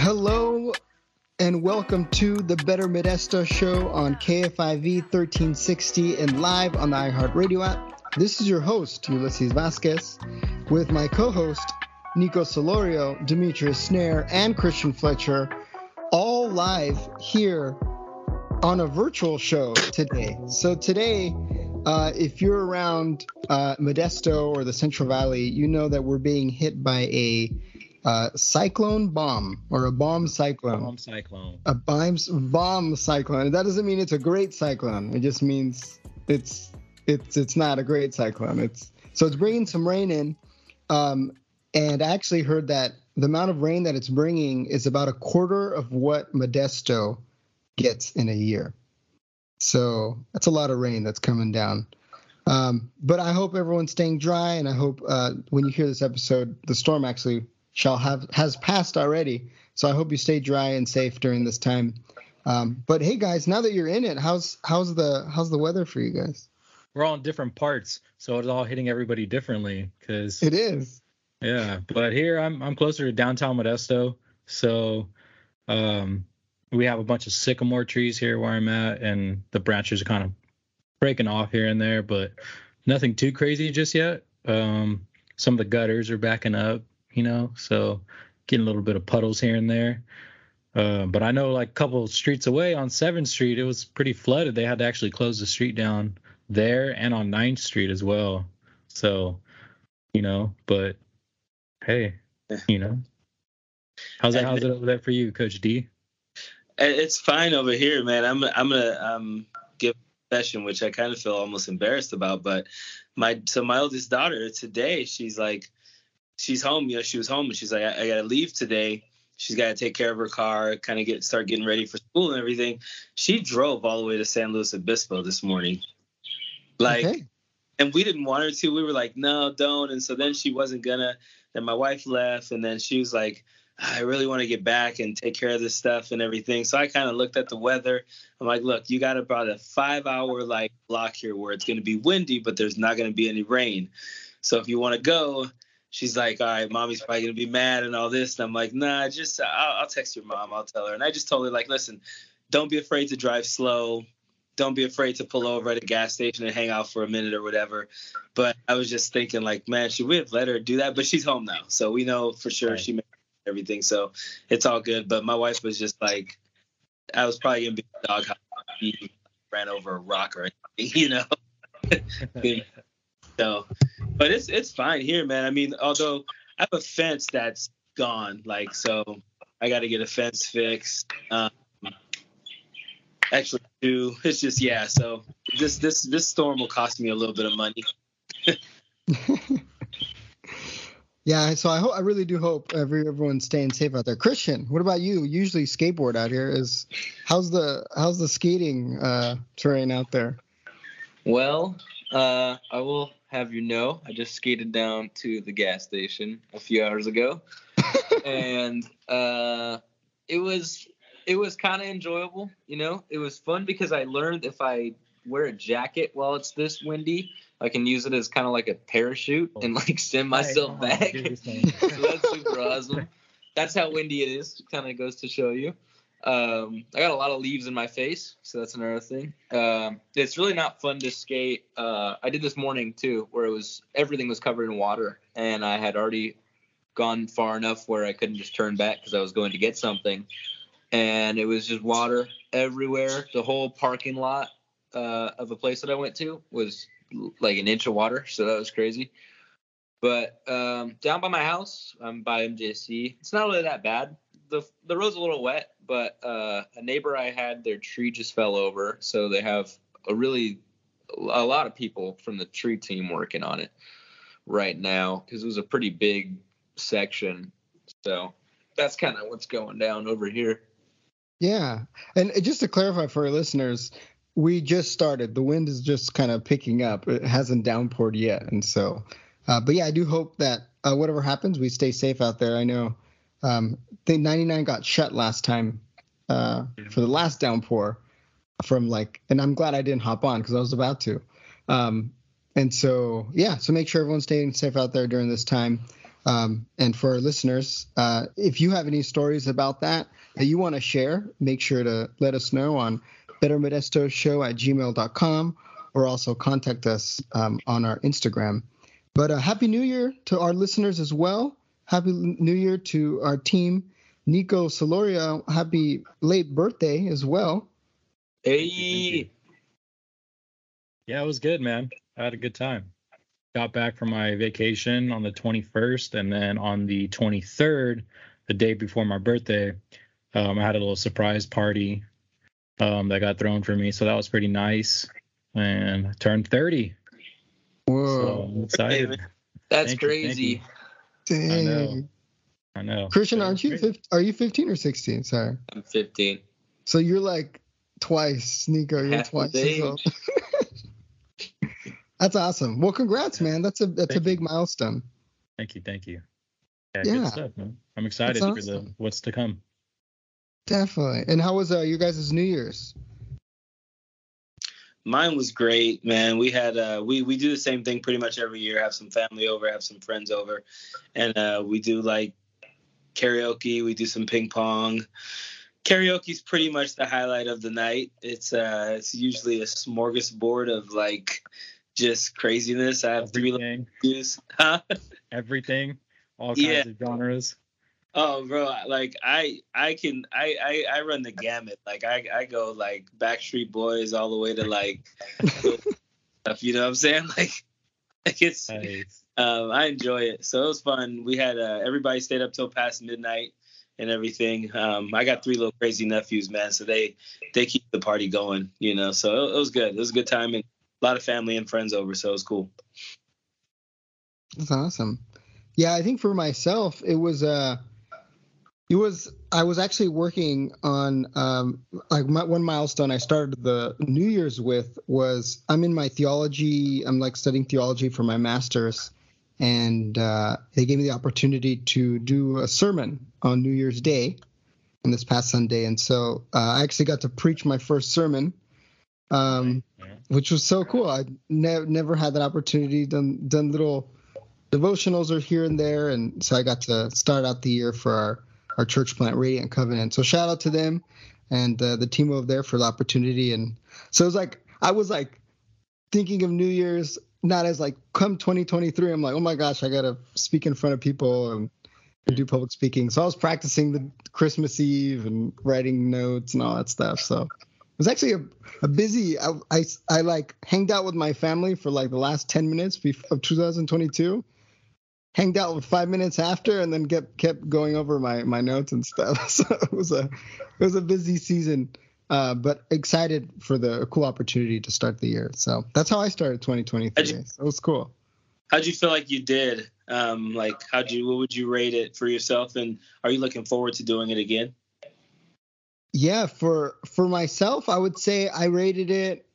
Hello and welcome to the Better Modesto show on KFIV 1360 and live on the iHeartRadio app. This is your host, Ulisses Vasquez, with my co host, Nico Solorio, Demetrius Snare, and Christian Fletcher, all live here on a virtual show today. So, today, uh, if you're around uh, Modesto or the Central Valley, you know that we're being hit by a uh, cyclone bomb or a bomb cyclone. A bomb cyclone. A bomb, bomb cyclone. That doesn't mean it's a great cyclone. It just means it's it's it's not a great cyclone. It's so it's bringing some rain in, um, and I actually heard that the amount of rain that it's bringing is about a quarter of what Modesto gets in a year. So that's a lot of rain that's coming down. Um, but I hope everyone's staying dry, and I hope uh, when you hear this episode, the storm actually shall have has passed already. So I hope you stay dry and safe during this time. Um, but hey, guys, now that you're in it, how's how's the how's the weather for you guys? We're all in different parts, so it's all hitting everybody differently. Cause it is. Yeah, but here I'm I'm closer to downtown Modesto, so um, we have a bunch of sycamore trees here where I'm at, and the branches are kind of breaking off here and there, but nothing too crazy just yet. Um, some of the gutters are backing up, you know, so getting a little bit of puddles here and there. Uh, but I know like a couple streets away on 7th Street, it was pretty flooded. They had to actually close the street down there and on 9th Street as well. So, you know, but hey, you know, how's that? How's it over there for you, Coach D? It's fine over here, man. I'm I'm gonna um give a session, which I kind of feel almost embarrassed about. But my so my oldest daughter today, she's like, she's home. You know, she was home, and she's like, I, I gotta leave today. She's got to take care of her car, kind of get start getting ready for school and everything. She drove all the way to San Luis Obispo this morning, like, okay. and we didn't want her to. We were like, no, don't. And so then she wasn't gonna. Then my wife left, and then she was like, I really want to get back and take care of this stuff and everything. So I kind of looked at the weather. I'm like, look, you got about a five hour like block here where it's going to be windy, but there's not going to be any rain. So if you want to go, she's like, all right, mommy's probably gonna be mad and all this. And I'm like, nah, just I'll, I'll text your mom. I'll tell her. And I just told her like, listen, don't be afraid to drive slow. Don't be afraid to pull over at a gas station and hang out for a minute or whatever. But I was just thinking like, man, should we have let her do that? But she's home now, so we know for sure right. she made everything. So it's all good. But my wife was just like, I was probably gonna be a dog. Ran over a rock or anything, you know. so but it's it's fine here, man. I mean, although I have a fence that's gone, like so, I got to get a fence fixed. Um, actually, two. It's just yeah. So this this this storm will cost me a little bit of money. yeah. So I hope I really do hope every everyone's staying safe out there. Christian, what about you? Usually skateboard out here. Is how's the how's the skating uh, terrain out there? Well, uh, I will have you know, I just skated down to the gas station a few hours ago, and uh, it was it was kind of enjoyable. You know, it was fun because I learned if I wear a jacket while it's this windy, I can use it as kind of like a parachute and like send myself back. so that's super awesome. That's how windy it is. Kind of goes to show you. Um, I got a lot of leaves in my face, so that's another thing. Um, it's really not fun to skate. Uh, I did this morning too, where it was everything was covered in water, and I had already gone far enough where I couldn't just turn back because I was going to get something, and it was just water everywhere. The whole parking lot uh, of a place that I went to was like an inch of water, so that was crazy. But um, down by my house, I'm by MJC. It's not really that bad. The The road's a little wet, but uh, a neighbor I had, their tree just fell over, so they have a really a lot of people from the tree team working on it right now because it was a pretty big section. So that's kind of what's going down over here. Yeah, and just to clarify for our listeners, we just started. The wind is just kind of picking up. It hasn't downpoured yet, and so, uh, but yeah, I do hope that uh, whatever happens, we stay safe out there. I know um, I think 99 got shut last time uh, for the last downpour from like, and I'm glad I didn't hop on because I was about to. Um, and so, yeah, so make sure everyone's staying safe out there during this time. Um, and for our listeners, uh, if you have any stories about that that you want to share, make sure to let us know on bettermodesto at gmail.com or also contact us um, on our Instagram. But uh, Happy New Year to our listeners as well. Happy New Year to our team. Nico Solorio, happy late birthday as well. Hey. Yeah, it was good, man. I had a good time. Got back from my vacation on the 21st, and then on the 23rd, the day before my birthday, um, I had a little surprise party um, that got thrown for me. So that was pretty nice. And I turned 30. Whoa. So I'm excited. That's Thank thank crazy. you. Dang. I know. I know. Christian, aren't you 15, are you 15 or 16? Sorry. I'm 15. So you're like twice, Nico. You're Half twice as old. That's awesome. Well, congrats, man. That's a that's a Thank big milestone. Thank you. Thank you. Yeah, Yeah. good stuff, man. I'm excited That's for the what's to come. Definitely. And how was uh, you guys' New Year's? Mine was great, man. We had uh we we do the same thing pretty much every year. Have some family over, have some friends over, and uh we do like karaoke. We do some ping pong. Karaoke is pretty much the highlight of the night. It's uh it's usually a smorgasbord of like just craziness. I have three Everything, views. Huh? everything, all kinds Yeah. of genres. Oh, bro, like I, I can, I, I, I run the gamut. Like I, I go like Backstreet Boys all the way to like stuff. You know what I'm saying? Like, like it's, Nice. um, I enjoy it. So it was fun. We had uh, everybody stayed up till past midnight and everything. Um, I got three little crazy nephews, man. So they, they keep the party going. You know, so it, it was good. It was a good time and a lot of family and friends over. So it was cool. That's awesome. Yeah, I think for myself, it was uh it was I was actually working on um like my, one milestone I started the New Year's with was I'm in my theology, I'm like studying theology for my masters and uh they gave me the opportunity to do a sermon on New Year's Day on this past Sunday and so uh, I actually got to preach my first sermon um which was so cool. I ne- never had that opportunity. Done done little devotionals are here and there, and so I got to start out the year for our our church plant, Radiant Covenant. So shout out to them and uh, the team over there for the opportunity. And so it was like I was like thinking of New Year's not as like come 2023. I'm like, oh my gosh, I gotta speak in front of people and, do public speaking. So I was practicing the Christmas Eve and writing notes and all that stuff. So it was actually a, a busy. I, I I like hanged out with my family for like the last 10 minutes of 2022 hanged out with five minutes after and then kept kept going over my my notes and stuff so it was a it was a busy season uh, but excited for the cool opportunity to start the year so that's how i started 2023 How'd you- so it was cool How'd you feel like you did? Um, like how'd you, what would you rate it for yourself? And are you looking forward to doing it again? yeah for for myself i would say i rated it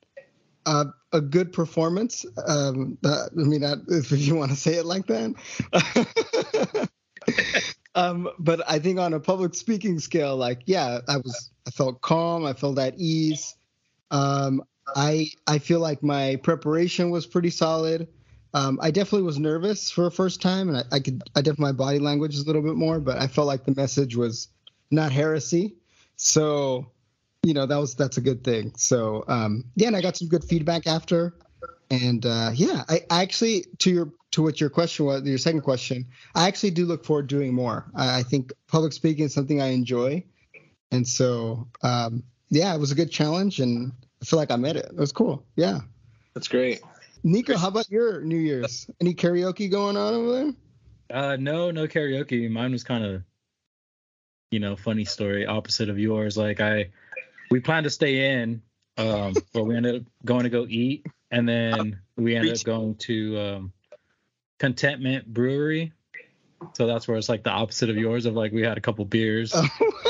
uh, a good performance. Um uh, i mean that, if you want to say it like that. Um but i think on a public speaking scale like yeah i was i felt calm i felt at ease. Um i i feel like my preparation was pretty solid. Um, I definitely was nervous for a first time, and I, I could I definitely my body language a little bit more, but I felt like the message was not heresy, so you know that was that's a good thing. So um, yeah, and I got some good feedback after, and uh, yeah, I, I actually to your to what your question was your second question, I actually do look forward to doing more. I, I think public speaking is something I enjoy, and so um, yeah, it was a good challenge, and I feel like I met it. It was cool. Yeah. That's great. Nico, how about your New Year's? Any karaoke going on over there? Uh, no, no karaoke. Mine was kind of, you know, funny story, opposite of yours. Like I, we planned to stay in, um, but we ended up going to go eat, and then we ended up going to um, Contentment Brewery. So that's where it's like the opposite of yours. Of like we had a couple beers.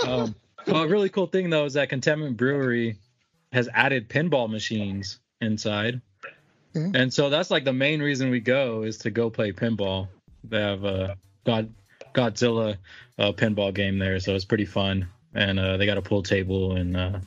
Um, well, a really cool thing though is that Contentment Brewery has added pinball machines inside, and so that's like the main reason we go is to go play pinball. They have a God Godzilla uh, pinball game there, so it's pretty fun, and uh, they got a pool table and uh,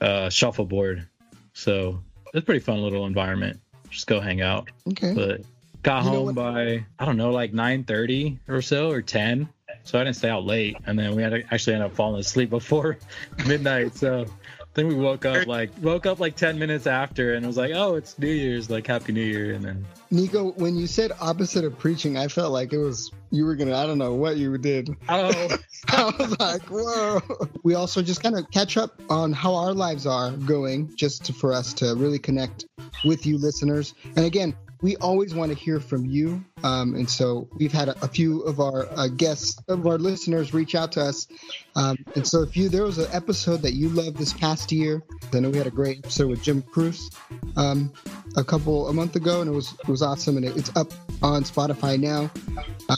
uh, shuffleboard, so it's a pretty fun little environment. Just go hang out, okay. but Got You home by I don't know, like 9:30 or so or 10. So I didn't stay out late, and then we had to actually end up falling asleep before midnight. So then we woke up like woke up like 10 minutes after, and it was like, oh, it's New Year's, like Happy New Year, and then Nico, when you said opposite of preaching, I felt like it was you were gonna. I don't know what you did. oh, I was like, whoa. We also just kind of catch up on how our lives are going, just to, for us to really connect with you listeners. And again, we always want to hear from you. Um, and so we've had a, a few of our uh, guests, of our listeners, reach out to us. Um, and so if you there was an episode that you loved this past year, I know we had a great episode with Jim Cruz um, a couple a month ago, and it was it was awesome, and it, it's up on Spotify now.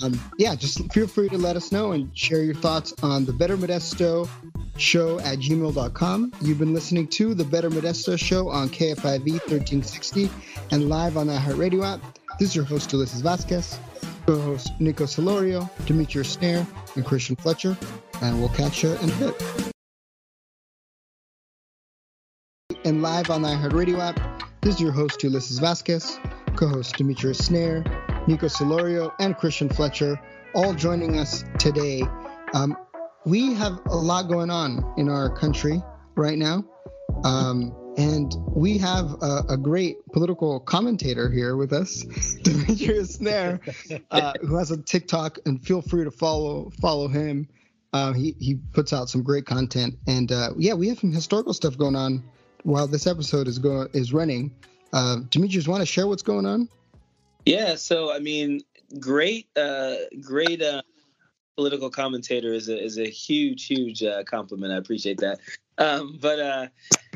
Um, yeah, just feel free to let us know and share your thoughts on the Better Modesto show at gmail.com. You've been listening to the Better Modesto show on KFIV 1360 and live on the iHeartRadio app. This is your host, Ulisses Vasquez, co-host Nico Solorio, Demetrius Snare, and Christian Fletcher, and we'll catch you in a bit. And live on the iHeartRadio app, this is your host, Ulisses Vasquez, co-host Demetrius Snare, Nico Solorio, and Christian Fletcher, all joining us today. Um, we have a lot going on in our country right now. Um, and we have a, a great political commentator here with us, Demetrius Snare, uh, who has a TikTok, and feel free to follow follow him. Uh, he he puts out some great content, and uh, yeah, we have some historical stuff going on while this episode is going is running. Uh, Demetrius, want to share what's going on? Yeah, so I mean, great, uh, great uh, political commentator is a is a huge, huge uh, compliment. I appreciate that. Um, but uh,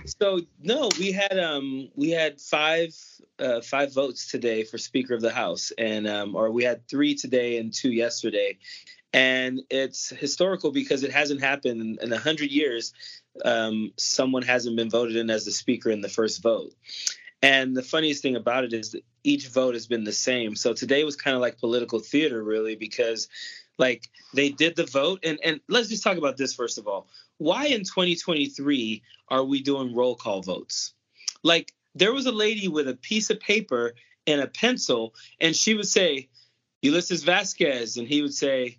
so no, we had um, we had five uh, five votes today for Speaker of the House, and um, or we had three today and two yesterday, and it's historical because it hasn't happened in a hundred years. Um, someone hasn't been voted in as the Speaker in the first vote. And the funniest thing about it is that each vote has been the same. So today was kind of like political theater, really, because like they did the vote. And, and let's just talk about this first of all. Why in 2023 are we doing roll call votes? Like there was a lady with a piece of paper and a pencil, and she would say, Ulisses Vasquez, and he would say,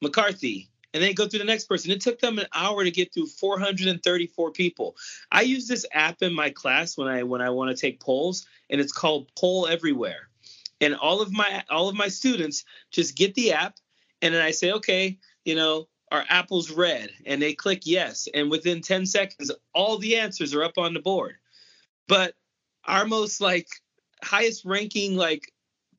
McCarthy. And then go through the next person. It took them an hour to get through 434 people. I use this app in my class when I when I want to take polls, and it's called Poll Everywhere. And all of my all of my students just get the app, and then I say, okay, you know, are apples red? And they click yes, and within 10 seconds, all the answers are up on the board. But our most like highest ranking like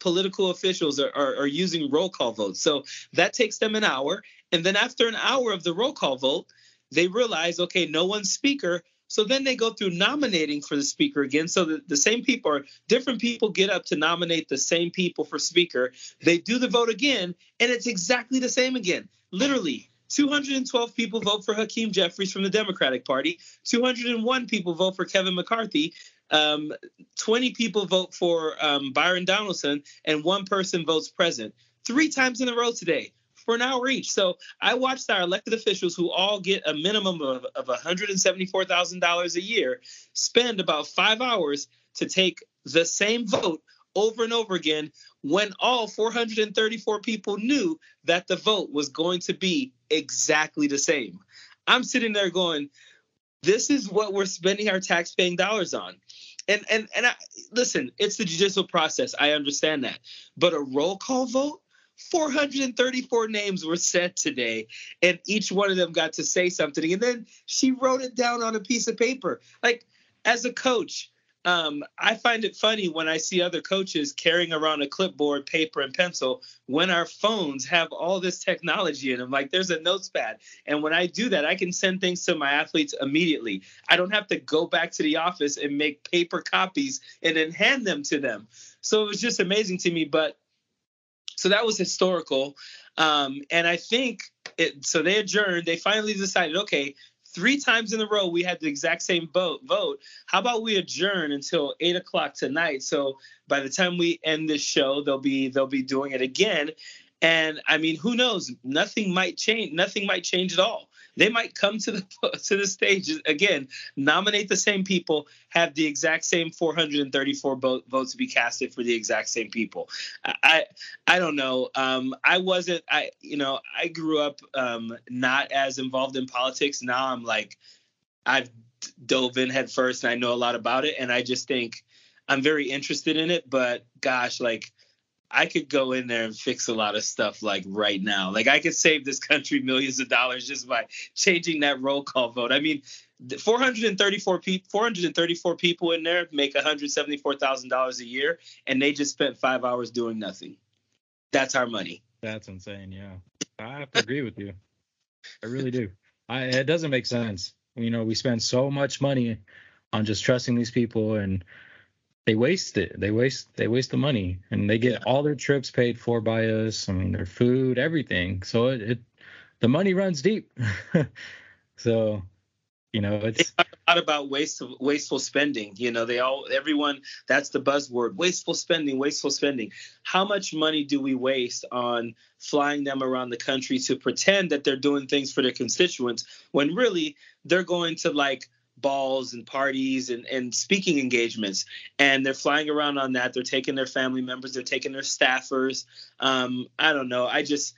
political officials are, are, are using roll call votes. So that takes them an hour. And then after an hour of the roll call vote, they realize, okay, no one's speaker. So then they go through nominating for the speaker again. So the, the same people are different people get up to nominate the same people for speaker. They do the vote again, and it's exactly the same again. Literally, 212 people vote for Hakeem Jeffries from the Democratic Party. 201 people vote for Kevin McCarthy. Um, 20 people vote for um, Byron Donalds, and one person votes present. Three times in a row today for an hour each. So I watched our elected officials, who all get a minimum of, of $174,000 a year, spend about five hours to take the same vote over and over again when all 434 people knew that the vote was going to be exactly the same. I'm sitting there going, this is what we're spending our tax-paying dollars on. And and and I, listen, it's the judicial process. I understand that. But a roll call vote, 434 names were said today, and each one of them got to say something. And then she wrote it down on a piece of paper. Like, as a coach, um, I find it funny when I see other coaches carrying around a clipboard, paper, and pencil when our phones have all this technology in them. Like there's a notes pad. And when I do that, I can send things to my athletes immediately. I don't have to go back to the office and make paper copies and then hand them to them. So it was just amazing to me. But so that was historical. Um, and I think it, so they adjourned. They finally decided, okay, three times in a row we had the exact same vote vote. How about we adjourn until eight o'clock tonight? So by the time we end this show they'll be they'll be doing it again. And i mean who knows? Nothing might change nothing might change at all they might come to the to the stage again, nominate the same people, have the exact same 434 votes to be casted for the exact same people. I I don't know. Um, I wasn't. I you know I grew up um, not as involved in politics. Now I'm like I've dove in head first and I know a lot about it, and I just think I'm very interested in it. But gosh, like I could go in there and fix a lot of stuff like right now. Like I could save this country millions of dollars just by changing that roll call vote. I mean, 434 people 434 people in there make $174,000 a year and they just spent 5 hours doing nothing. That's our money. That's insane, yeah. I have to agree with you. I really do. I it doesn't make sense. You know, we spend so much money on just trusting these people and they waste it. They waste they waste the money, and they get all their trips paid for by us. I mean, their food, everything. So it, it the money runs deep. so you know, it's a lot about wasteful wasteful spending. You know, they all everyone that's the buzzword: wasteful spending, wasteful spending. How much money do we waste on flying them around the country to pretend that they're doing things for their constituents when really they're going to like balls and parties and, and speaking engagements. And they're flying around on that. They're taking their family members. They're taking their staffers. Um, i don't know. I just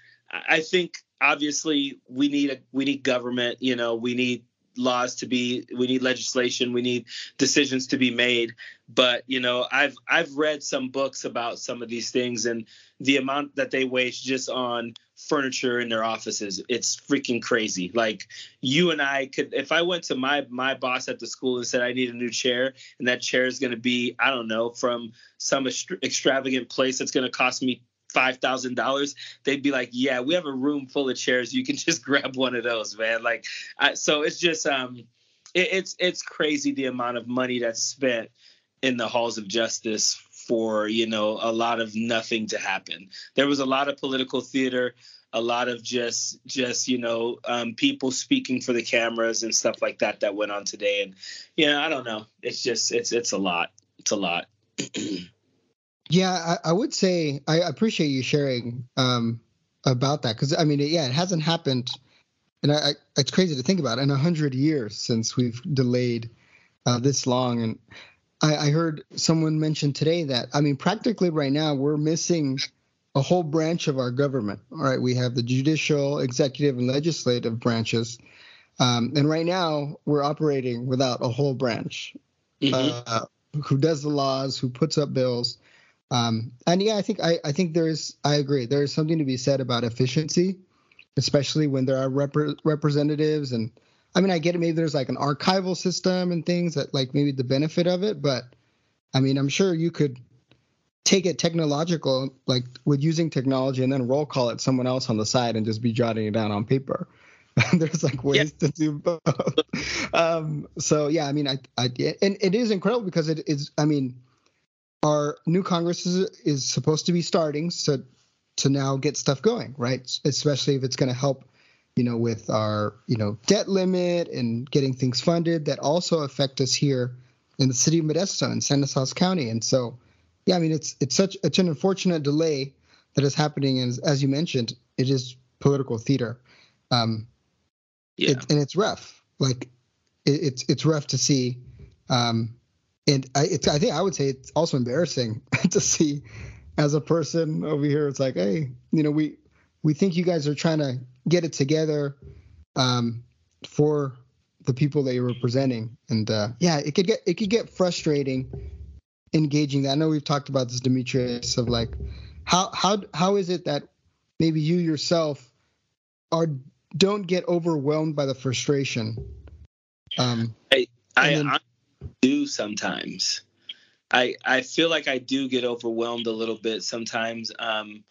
i think obviously we need a we need government you know we need laws to be we need legislation we need decisions to be made. But you know i've i've read some books about some of these things and the amount that they waste just on furniture in their offices. It's freaking crazy. Like you and i could if i went to my my boss at the school and said i need a new chair and that chair is going to be i don't know from some extravagant place that's going to cost me five thousand dollars, they'd be like, "Yeah, we have a room full of chairs. You can just grab one of those, man." Like, I, so it's just um, it, it's it's crazy the amount of money that's spent in the halls of justice for you know a lot of nothing to happen. There was a lot of political theater, a lot of just just you know um, people speaking for the cameras and stuff like that that went on today. And you know, I don't know. It's just it's it's a lot. It's a lot. Yeah, I, I, would say I appreciate you sharing um, about that because I mean, yeah, it hasn't happened, and I, I, it's crazy to think about in a hundred years since we've delayed uh, this long. And I, heard someone mention today that I mean, practically right now we're missing a whole branch of our government. All right, we have the judicial, executive, and legislative branches, um, and right now we're operating without a whole branch. Mm-hmm. Uh, who does the laws? Who puts up bills? Um, and yeah, I think I, I think there's I agree. There is something to be said about efficiency, especially when there are rep- representatives. And I mean, I get it. Maybe there's like an archival system and things that like maybe the benefit of it. But I mean, I'm sure you could take it technological, like with using technology, and then roll call it someone else on the side and just be jotting it down on paper. there's like ways yeah. to do both. um, so yeah, I mean, I, I and it is incredible because it is. I mean our new Congress is, is supposed to be starting so to now get stuff going, right? Especially if it's going to help, you know, with our you know debt limit and getting things funded that also affect us here in the city of Modesto and Stanislaus County. And so, yeah, I mean, it's it's such it's an unfortunate delay that is happening, and as you mentioned, it is political theater. Um, yeah, it, and it's rough. Like it, it's it's rough to see. Um, and I, I think I would say it's also embarrassing to see as a person over here. It's like, hey, you know, we we think you guys are trying to get it together um, for the people that you're representing, and uh, yeah, it could get it could get frustrating engaging that. I know we've talked about this, Demetrius, of like how how how is it that maybe you yourself are don't get overwhelmed by the frustration. Um, I I, then, do sometimes. I I feel like I do get overwhelmed a little bit sometimes. Um,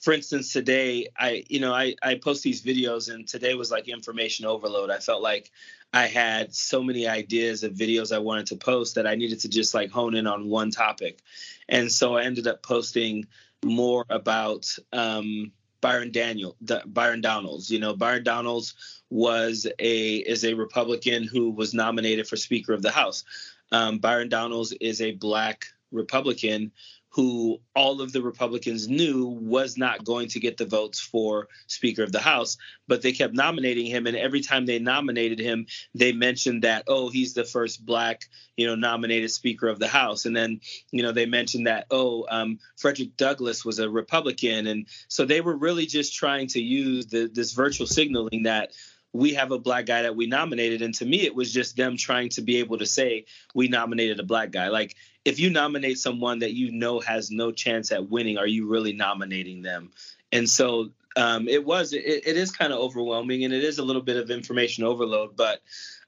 for instance, today I you know I I post these videos and today was like information overload. I felt like I had so many ideas of videos I wanted to post that I needed to just like hone in on one topic, and so I ended up posting more about um, Byron Daniel, Byron Donalds. You know, Byron Donalds was a is a Republican who was nominated for Speaker of the House. Um, Byron Donalds is a black Republican who all of the Republicans knew was not going to get the votes for Speaker of the House, but they kept nominating him. And every time they nominated him, they mentioned that, oh, he's the first black, you know, nominated Speaker of the House. And then, you know, they mentioned that, oh, um, Frederick Douglass was a Republican. And so they were really just trying to use the, this virtual signaling that we have a black guy that we nominated. And to me, it was just them trying to be able to say, we nominated a black guy. Like, if you nominate someone that you know has no chance at winning, are you really nominating them? And so um, it was, it, it is kind of overwhelming and it is a little bit of information overload. But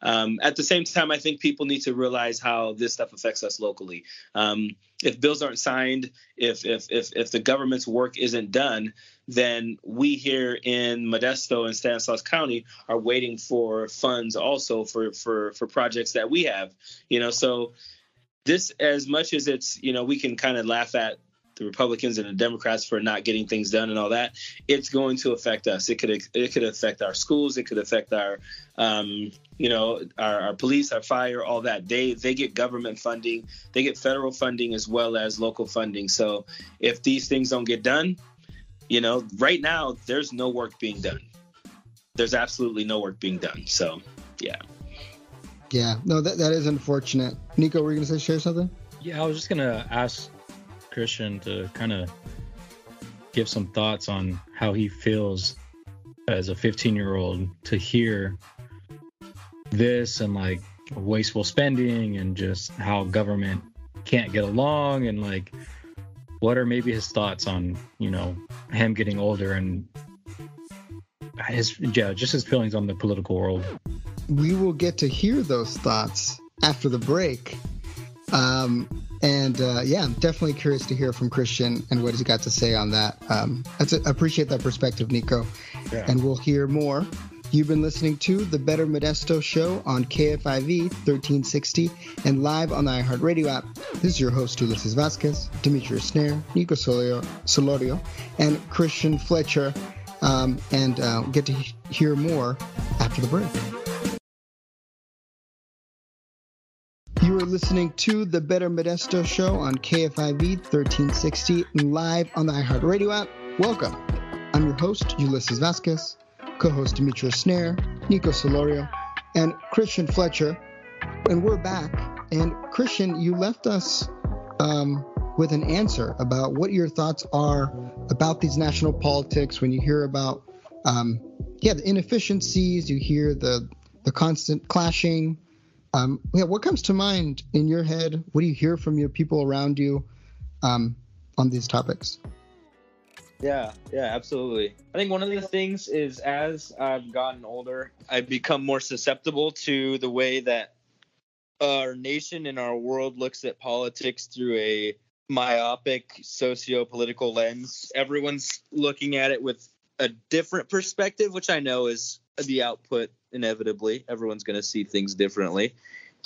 um, at the same time, I think people need to realize how this stuff affects us locally. Um, if bills aren't signed, if, if if if the government's work isn't done, then we here in Modesto and Stanislaus County are waiting for funds also for for for projects that we have. You know, so this as much as it's you know we can kind of laugh at the Republicans and the Democrats for not getting things done and all that, it's going to affect us. It could it could affect our schools. It could affect our um, you know our, our, police, our fire, all that. They they get government funding. They get federal funding as well as local funding. So if these things don't get done, you know, right now there's no work being done. There's absolutely no work being done. So yeah. Yeah, no, that, that is unfortunate. Nico, were you going to say share something? Yeah, I was just going to ask Christian to kind of give some thoughts on how he feels as a 15 year old to hear this and like wasteful spending and just how government can't get along and like what are maybe his thoughts on you know him getting older and his yeah just his feelings on the political world we will get to hear those thoughts after the break um, and uh, yeah, I'm definitely curious to hear from Christian and what he's got to say on that. Um, I appreciate that perspective, Nico. Yeah. And we'll hear more. You've been listening to the Better Modesto Show on KFIV 1360 and live on the iHeartRadio app. This is your host, Ulisses Vasquez, Demetrius Snare, Nico Solorio, and Christian Fletcher. Um, and uh, get to hear more after the break. You are listening to the Better Modesto Show on KFIV 1360 live on the iHeartRadio app. Welcome. I'm your host, Ulisses Vasquez, co-host Demetrius Snare, Nico Solorio, and Christian Fletcher. And we're back. And Christian, you left us um, with an answer about what your thoughts are about these national politics when you hear about, um, yeah, the inefficiencies, you hear the the constant clashing, um, yeah, what comes to mind in your head? What do you hear from your people around you um, on these topics? Yeah, yeah, absolutely. I think one of the things is as I've gotten older, I've become more susceptible to the way that our nation and our world looks at politics through a myopic socio-political lens. Everyone's looking at it with a different perspective, which I know is the output inevitably. Everyone's going to see things differently.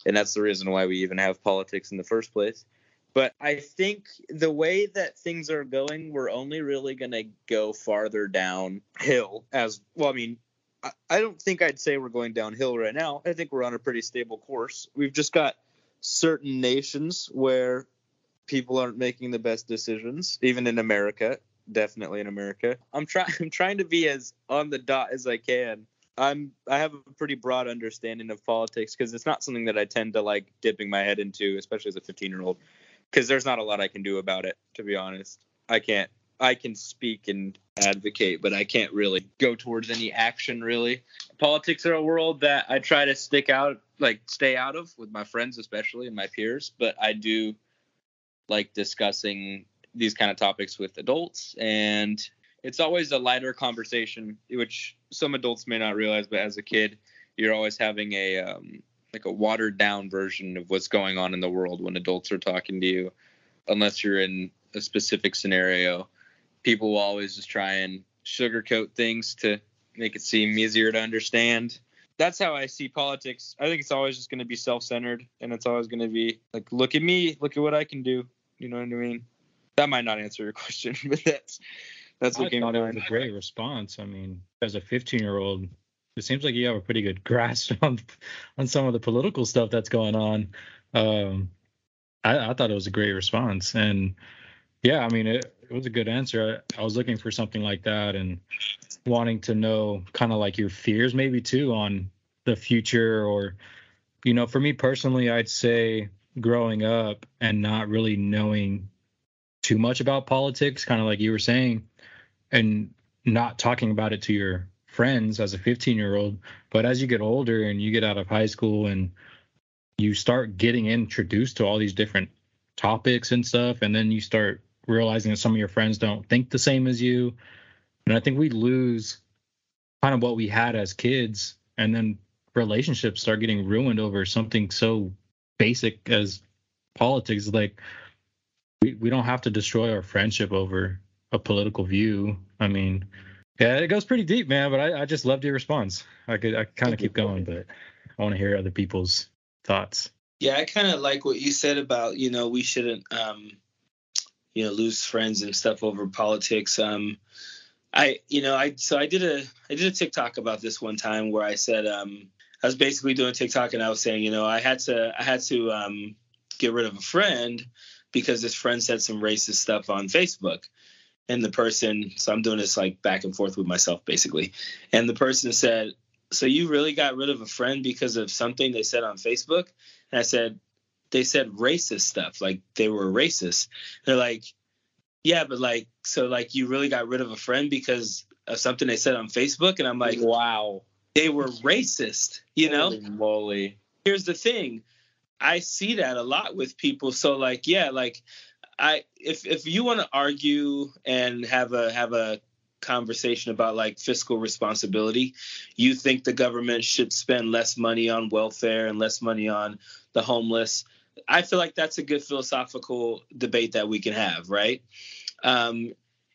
And that's the reason why we even have politics in the first place. But I think the way that things are going, we're only really going to go farther downhill. As well, I mean, I, I don't think I'd say we're going downhill right now. I think we're on a pretty stable course. We've just got certain nations where people aren't making the best decisions, even in America, definitely in America. I'm trying I'm trying to be as on the dot as I can I'm I have a pretty broad understanding of politics because it's not something that I tend to like dipping my head into, especially as a 15 year old, because there's not a lot I can do about it. To be honest, I can't. I can speak and advocate, but I can't really go towards any action. Really, politics are a world that I try to stick out, like stay out of with my friends, especially and my peers. But I do like discussing these kind of topics with adults and it's always a lighter conversation, which some adults may not realize, but as a kid, you're always having a um, like a watered down version of what's going on in the world when adults are talking to you, unless you're in a specific scenario. People will always just try and sugarcoat things to make it seem easier to understand. That's how I see politics. I think it's always just going to be self-centered, and it's always going to be like, "Look at me, look at what I can do." You know what I mean? That might not answer your question, but that's that's what I came it was a great response. I mean, as a 15 year old, it seems like you have a pretty good grasp on on some of the political stuff that's going on. Um, I, I thought it was a great response, and Yeah, I mean, it, it was a good answer. I, I was looking for something like that and wanting to know kind of like your fears, maybe too, on the future. Or, you know, for me personally, I'd say growing up and not really knowing too much about politics, kind of like you were saying, and not talking about it to your friends as a 15 year old. But as you get older and you get out of high school and you start getting introduced to all these different topics and stuff, and then you start realizing that some of your friends don't think the same as you. And I think we lose kind of what we had as kids, and then relationships start getting ruined over something so basic as politics. Like we, we don't have to destroy our friendship over a political view. I mean, yeah, it goes pretty deep, man. But I, I just loved your response. I could I kind of keep going, but I want to hear other people's thoughts. Yeah, I kind of like what you said about you know we shouldn't um you know lose friends and stuff over politics. Um, I you know I so I did a I did a TikTok about this one time where I said um I was basically doing TikTok and I was saying you know I had to I had to um get rid of a friend because this friend said some racist stuff on Facebook and the person so i'm doing this like back and forth with myself basically. And the person said so you really got rid of a friend because of something they said on facebook? And i said they said racist stuff like they were racist. They're like yeah but like so like you really got rid of a friend because of something they said on facebook? And i'm like mm-hmm. wow they were racist you know? Holy moly. Here's the thing i see that a lot with people. So like yeah like I if if you want to argue and have a have a conversation about like fiscal responsibility, you think the government should spend less money on welfare and less money on the homeless. I feel like that's a good philosophical debate that we can have, right? Um,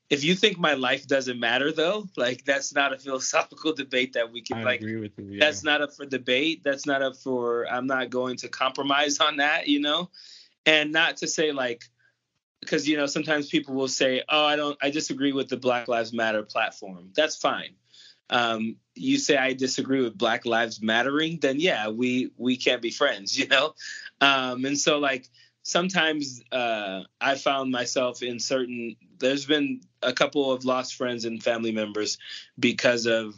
if you think my life doesn't matter though, like that's not a philosophical debate that we can I like agree with you. Yeah. that's not up for debate. That's not up for I'm not going to compromise on that, you know? And not to say like because you know sometimes people will say, "Oh, I don't, I disagree with the Black Lives Matter platform." That's fine. Um, you say I disagree with Black Lives Mattering, then yeah, we we can't be friends, you know. Um, and so like sometimes uh, I found myself in certain. There's been a couple of lost friends and family members because of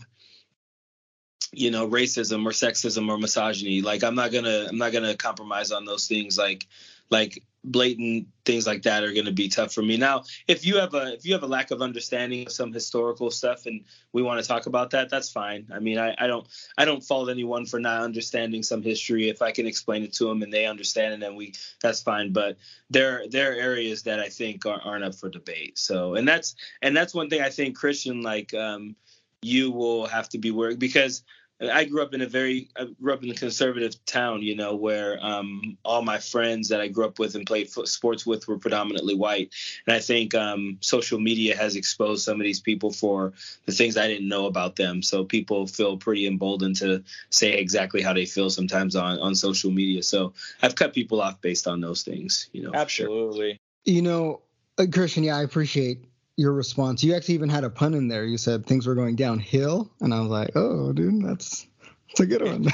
you know racism or sexism or misogyny like i'm not gonna i'm not gonna compromise on those things like like blatant things like that are going to be tough for me. Now if you have a if you have a lack of understanding of some historical stuff and we want to talk about that that's fine. I mean I, I don't i don't fault anyone for not understanding some history. If i can explain it to them and they understand it then we that's fine. But there there are areas that i think are, aren't up for debate. So and that's and that's one thing i think christian like um you will have to be worried because I grew up in a very I grew up in a conservative town, you know, where um, all my friends that I grew up with and played sports with were predominantly white. And I think um, social media has exposed some of these people for the things I didn't know about them. So people feel pretty emboldened to say exactly how they feel sometimes on on social media. So I've cut people off based on those things, you know. absolutely You know, uh, Christian, yeah, I appreciate your response. You actually even had a pun in there. You said things were going downhill, and I was like, "Oh, dude, that's that's a good one."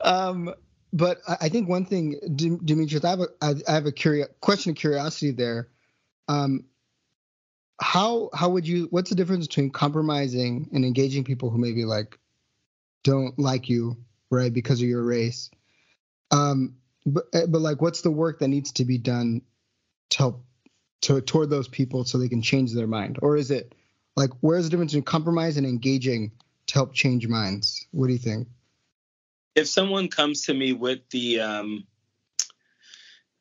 um, but I think one thing, Demetrius, I have a I have a curio- question of curiosity there. Um, how how would you? What's the difference between compromising and engaging people who maybe like don't like you, right, because of your race? Um, but but like, what's the work that needs to be done to help to toward those people so they can change their mind, or is it like where's the difference between compromise and engaging to help change minds? What do you think? if someone comes to me with the um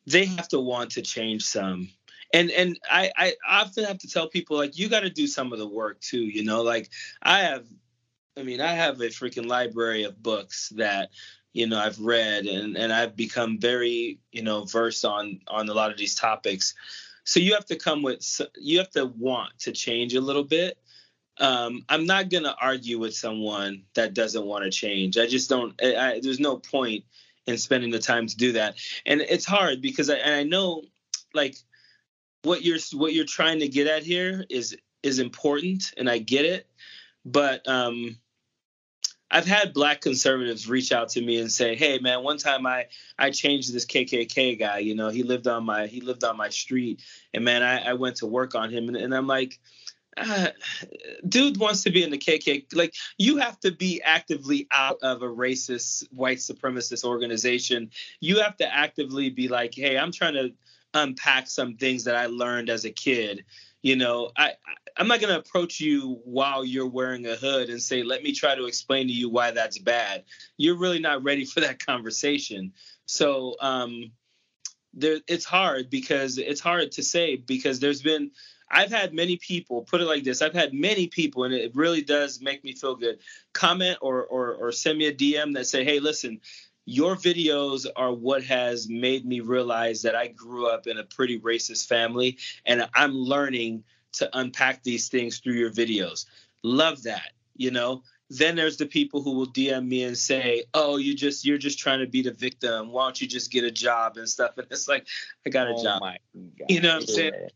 they have to want to change some and and I, I often have to tell people like you got to do some of the work too you know like i have i mean i have a freaking library of books that you know i've read and and i've become very you know versed on on a lot of these topics so you have to come with you have to want to change a little bit um, I'm not gonna argue with someone that doesn't want to change. I just don't. I, I, there's no point in spending the time to do that, and it's hard because I, and I know, like, what you're what you're trying to get at here is is important, and I get it, but um, I've had black conservatives reach out to me and say, "Hey, man, one time I I changed this KKK guy. You know, he lived on my he lived on my street, and man, I, I went to work on him, and, and I'm like." Uh, dude wants to be in the KKK. Like you have to be actively out of a racist white supremacist organization. You have to actively be like, hey, I'm trying to unpack some things that I learned as a kid. You know, I I'm not gonna approach you while you're wearing a hood and say, let me try to explain to you why that's bad. You're really not ready for that conversation. So um, there, it's hard because it's hard to say because there's been I've had many people put it like this. I've had many people, and it really does make me feel good. Comment or or, or send me a DM that say, "Hey, listen, your videos are what has made me realize that I grew up in a pretty racist family and I'm learning to unpack these things through your videos. Love that, you know. Then there's the people who will DM me and say, "Oh, you just you're just trying to be the victim. Why don't you just get a job and stuff?" And it's like, I got a oh job. You know what I'm saying?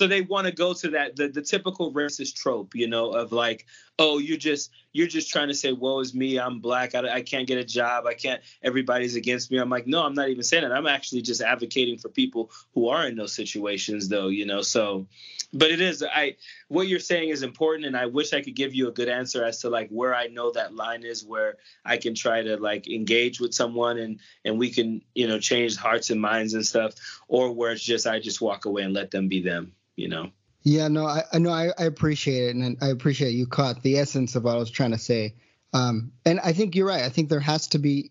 so they want to go to that the, the typical racist trope you know of like oh you're just you're just trying to say woe is me i'm black I, I can't get a job i can't everybody's against me i'm like no i'm not even saying that i'm actually just advocating for people who are in those situations though you know so but it is i what you're saying is important and i wish i could give you a good answer as to like where i know that line is where i can try to like engage with someone and and we can you know change hearts and minds and stuff or where it's just i just walk away and let them be them you know. Yeah, no, I, I know I, I appreciate it, and I appreciate you caught the essence of what I was trying to say. Um, and I think you're right. I think there has to be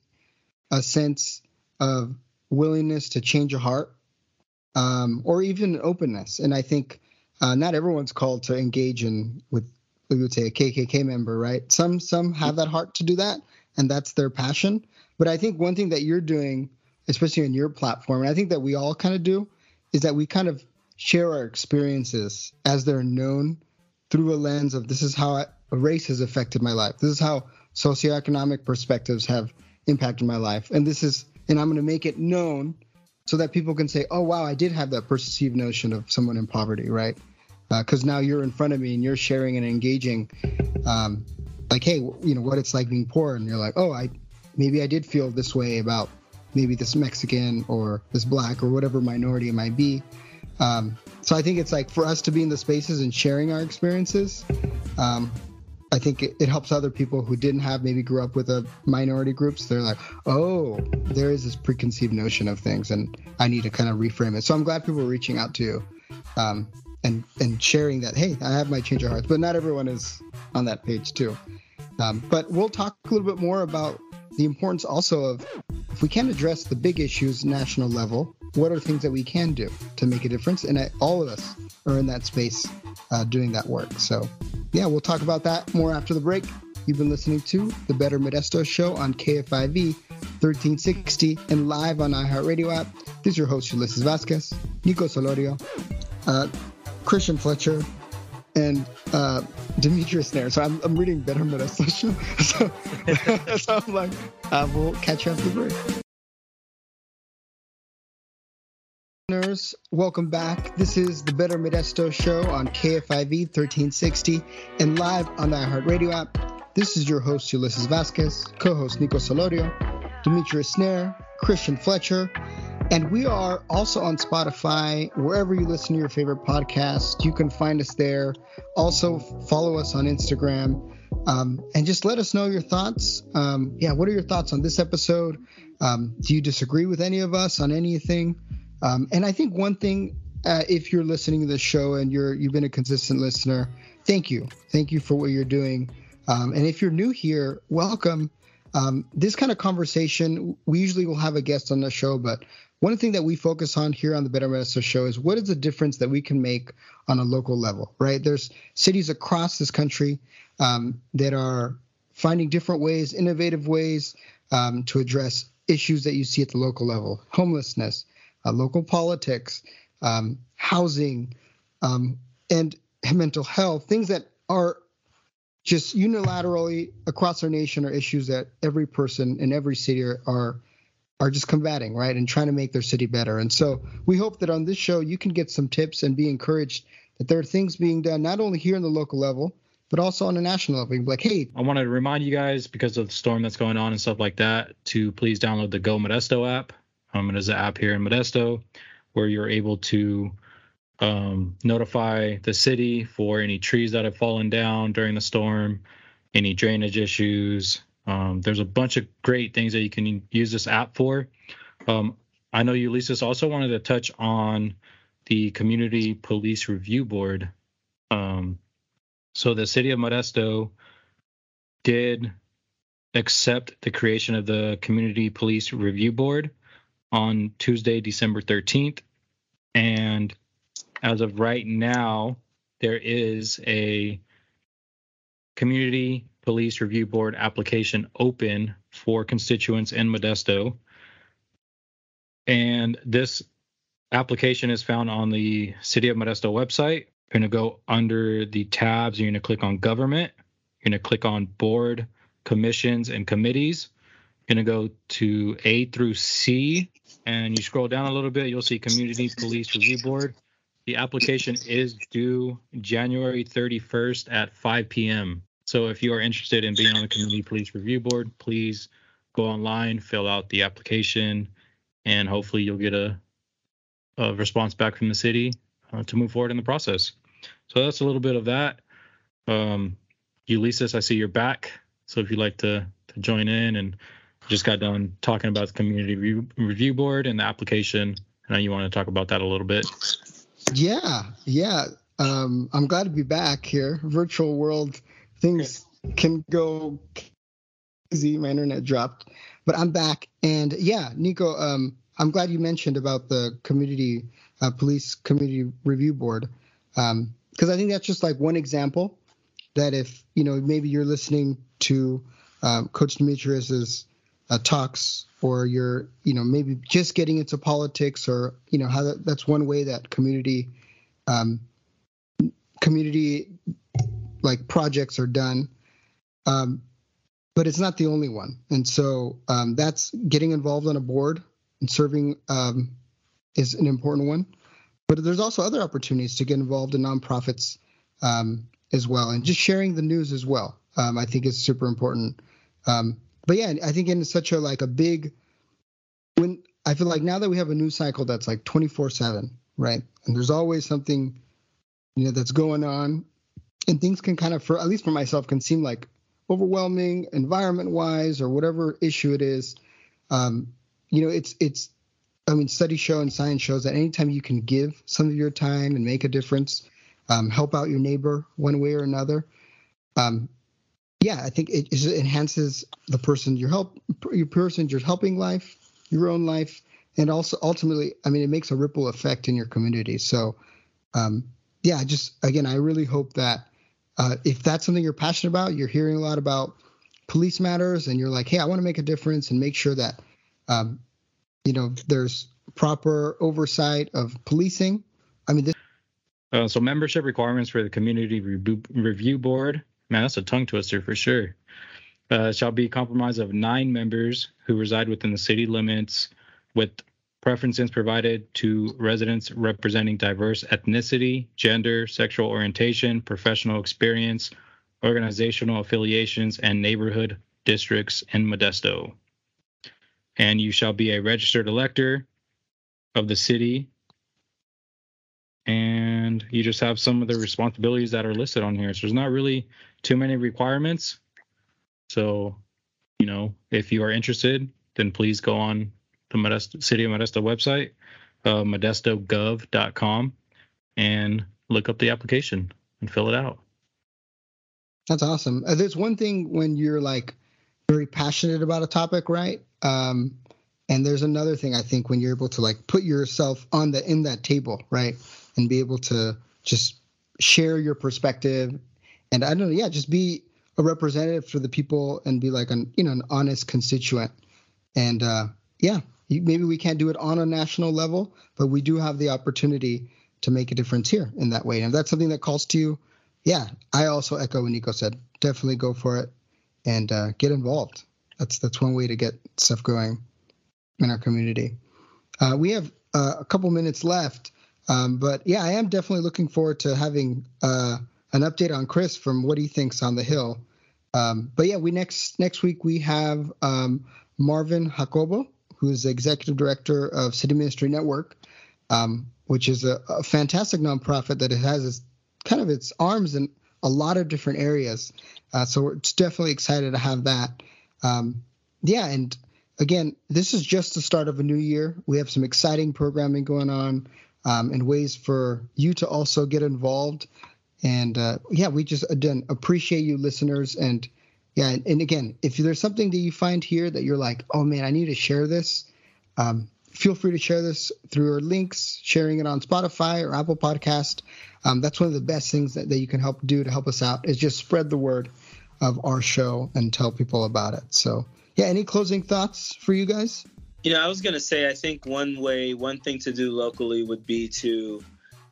a sense of willingness to change your heart, um, or even openness. And I think uh, not everyone's called to engage in with we would say a KKK member, right? Some some have that heart to do that, and that's their passion. But I think one thing that you're doing, especially on your platform, and I think that we all kind of do, is that we kind of share our experiences as they're known through a lens of this is how I, a race has affected my life. This is how socioeconomic perspectives have impacted my life. And this is, and I'm going to make it known so that people can say, oh, wow, I did have that perceived notion of someone in poverty, right? Because uh, now you're in front of me and you're sharing and engaging, um, like, hey, you know, what it's like being poor. And you're like, oh, I maybe I did feel this way about maybe this Mexican or this black or whatever minority it might be. Um, so I think it's like for us to be in the spaces and sharing our experiences. Um, I think it, it, helps other people who didn't have maybe grew up with a minority groups. They're like, oh, there is this preconceived notion of things, and I need to kind of reframe it. So I'm glad people are reaching out to you um, and and sharing that. Hey, I have my change of hearts, but not everyone is on that page too. Um, but we'll talk a little bit more about the importance also of if we can't address the big issues national level what are things that we can do to make a difference? And I, all of us are in that space uh, doing that work. So, yeah, we'll talk about that more after the break. You've been listening to the Better Modesto Show on KFIV 1360 and live on iHeartRadio app. This is your host, Ulisses Vasquez, Nico Solorio, uh, Christian Fletcher, and uh, Demitrius Nair. So I'm, I'm reading Better Modesto Show. So, so I'm like, uh, we'll catch you after the break. Listeners, welcome back. This is the Better Modesto Show on KFIV 1360 and live on the iHeartRadio app. This is your host, Ulisses Vasquez, co host Nico Solorio, Demitrius Snare, Christian Fletcher, and we are also on Spotify, wherever you listen to your favorite podcast. You can find us there. Also, follow us on Instagram. Um, and just let us know your thoughts. Um, yeah, what are your thoughts on this episode? Um, do you disagree with any of us on anything? Um, and I think one thing, uh, if you're listening to the show and you're you've been a consistent listener, thank you, thank you for what you're doing. Um, and if you're new here, welcome. Um, this kind of conversation, we usually will have a guest on the show, but one thing that we focus on here on the Better Modesto Show is what is the difference that we can make on a local level, right? There's cities across this country um, that are finding different ways, innovative ways um, to address issues that you see at the local level homelessness, uh, local politics, um, housing, um, and mental health, things that are just unilaterally across our nation are issues that every person in every city are, are are just combating, right, and trying to make their city better. And so we hope that on this show you can get some tips and be encouraged that there are things being done not only here in the local level, but also on a national level. Like, hey, I wanted to remind you guys because of the storm that's going on and stuff like that to please download the Go Modesto app. Um, it is an app here in Modesto where you're able to um, notify the city for any trees that have fallen down during the storm, any drainage issues. Um, there's a bunch of great things that you can use this app for. Um, I know Ulisses also wanted to touch on the Community Police Review Board. Um, so the city of Modesto did accept the creation of the Community Police Review Board on Tuesday, December 13th. And as of right now, there is a Community Police Review Board application open for constituents in Modesto. And this application is found on the City of Modesto website. You're going to go under the tabs. You're going to click on government. You're going to click on board, commissions, and committees. You're going to go to A through C, and you scroll down a little bit. You'll see Community Police Review Board. The application is due January 31st at 5 p.m. So if you are interested in being on the Community Police Review Board, please go online, fill out the application, and hopefully you'll get a, a response back from the city uh, to move forward in the process. So that's a little bit of that. Um, Ulisses, I see you're back. So if you'd like to, to join in and just got done talking about the community review, review board and the application. I know you want to talk about that a little bit. Yeah, yeah. Um, I'm glad to be back here. Virtual world things can go crazy. My internet dropped, but I'm back. And yeah, Nico, um, I'm glad you mentioned about the community uh, police community review board because um, I think that's just like one example that if you know maybe you're listening to um, Coach Demitrius's uh, talks or you're you know maybe just getting into politics or you know how that, that's one way that community um, community like projects are done. Um, but it's not the only one. And so um, that's getting involved on a board and serving um, is an important one. But there's also other opportunities to get involved in nonprofits um, as well. And just sharing the news as well um, i think is super important but yeah, I think in such a like a big when I feel like now that we have a news cycle that's like 24 seven, right? And there's always something, you know, that's going on, and things can kind of, for at least for myself, can seem like overwhelming environment wise or whatever issue it is. Um, you know, it's it's. I mean, studies show and science shows that anytime you can give some of your time and make a difference, um, help out your neighbor one way or another, um, yeah, I think it, it enhances the person you're help your person you're helping life, your own life, and also ultimately, I mean, it makes a ripple effect in your community. So, um, yeah, just again, I really hope that uh, if that's something you're passionate about, you're hearing a lot about police matters, and you're like, hey, I want to make a difference and make sure that, um, you know, there's proper oversight of policing. I mean, this. Uh, so membership requirements for the community review board Man, that's a tongue twister for sure. Uh, shall be comprised of nine members who reside within the city limits with preferences provided to residents representing diverse ethnicity, gender, sexual orientation, professional experience, organizational affiliations, and neighborhood districts in Modesto. And you shall be a registered elector of the city and you just have some of the responsibilities that are listed on here. So there's not really too many requirements. So, you know, if you are interested, then please go on the Modesto, City of Modesto website, uh, modestogov.com, and look up the application and fill it out. That's awesome. Uh, there's one thing when you're like very passionate about a topic, right? Um, and there's another thing I think when you're able to like put yourself on the in that table, right? and be able to just share your perspective and I don't know, yeah, just be a representative for the people and be like an you know an honest constituent. And uh, yeah, maybe we can't do it on a national level, but we do have the opportunity to make a difference here in that way. And if that's something that calls to you, yeah, I also echo what Nico said. Definitely go for it and uh, get involved. That's that's one way to get stuff going in our community. Uh, we have uh, a couple minutes left. Um, but yeah, I am definitely looking forward to having uh, an update on Chris from what he thinks on the Hill. Um, but yeah, we next next week we have um, Marvin Jacobo, who is the executive director of City Ministry Network, um, which is a, a, fantastic nonprofit that it has its, kind of its arms in a lot of different areas. Uh, so we're definitely excited to have that. Um, yeah, and again, this is just the start of a new year. We have some exciting programming going on um, and ways for you to also get involved. And uh, yeah, we just again appreciate you listeners. And yeah, and, and, again, if there's something that you find here that you're like, oh man, I need to share this, um, feel free to share this through our links, sharing it on Spotify or Apple Podcast. Um, that's one of the best things that, that you can help do to help us out is just spread the word of our show and tell people about it. So yeah, any closing thoughts for you guys? You know, I was gonna say I think one way, one thing to do locally would be to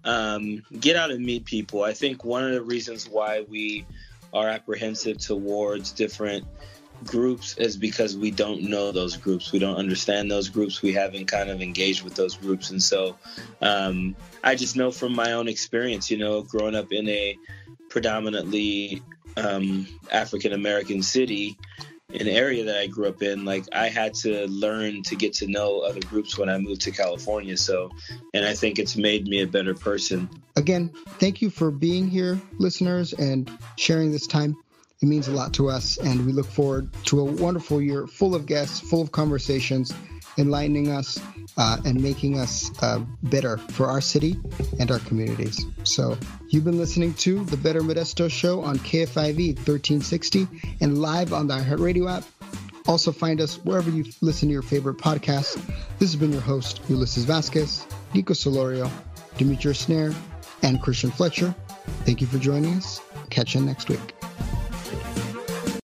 um, get out and meet people. I think one of the reasons why we are apprehensive towards different groups is because we don't know those groups. We don't understand those groups. We haven't kind of engaged with those groups. And so um, I just know from my own experience, you know, growing up in a predominantly um, African American city, an area that I grew up in, like I had to learn to get to know other groups when I moved to California. So, and I think it's made me a better person. Again, thank you for being here, listeners, and sharing this time. It means a lot to us, and we look forward to a wonderful year full of guests, full of conversations, enlightening us uh, and making us uh, better for our city and our communities. So, you've been listening to the Better Modesto Show on KFIV 1360 and live on the iHeartRadio app. Also, find us wherever you listen to your favorite podcasts. This has been your host, Ulisses Vasquez, Nico Solorio, Demitrius Snare, and Christian Fletcher. Thank you for joining us. Catch you next week.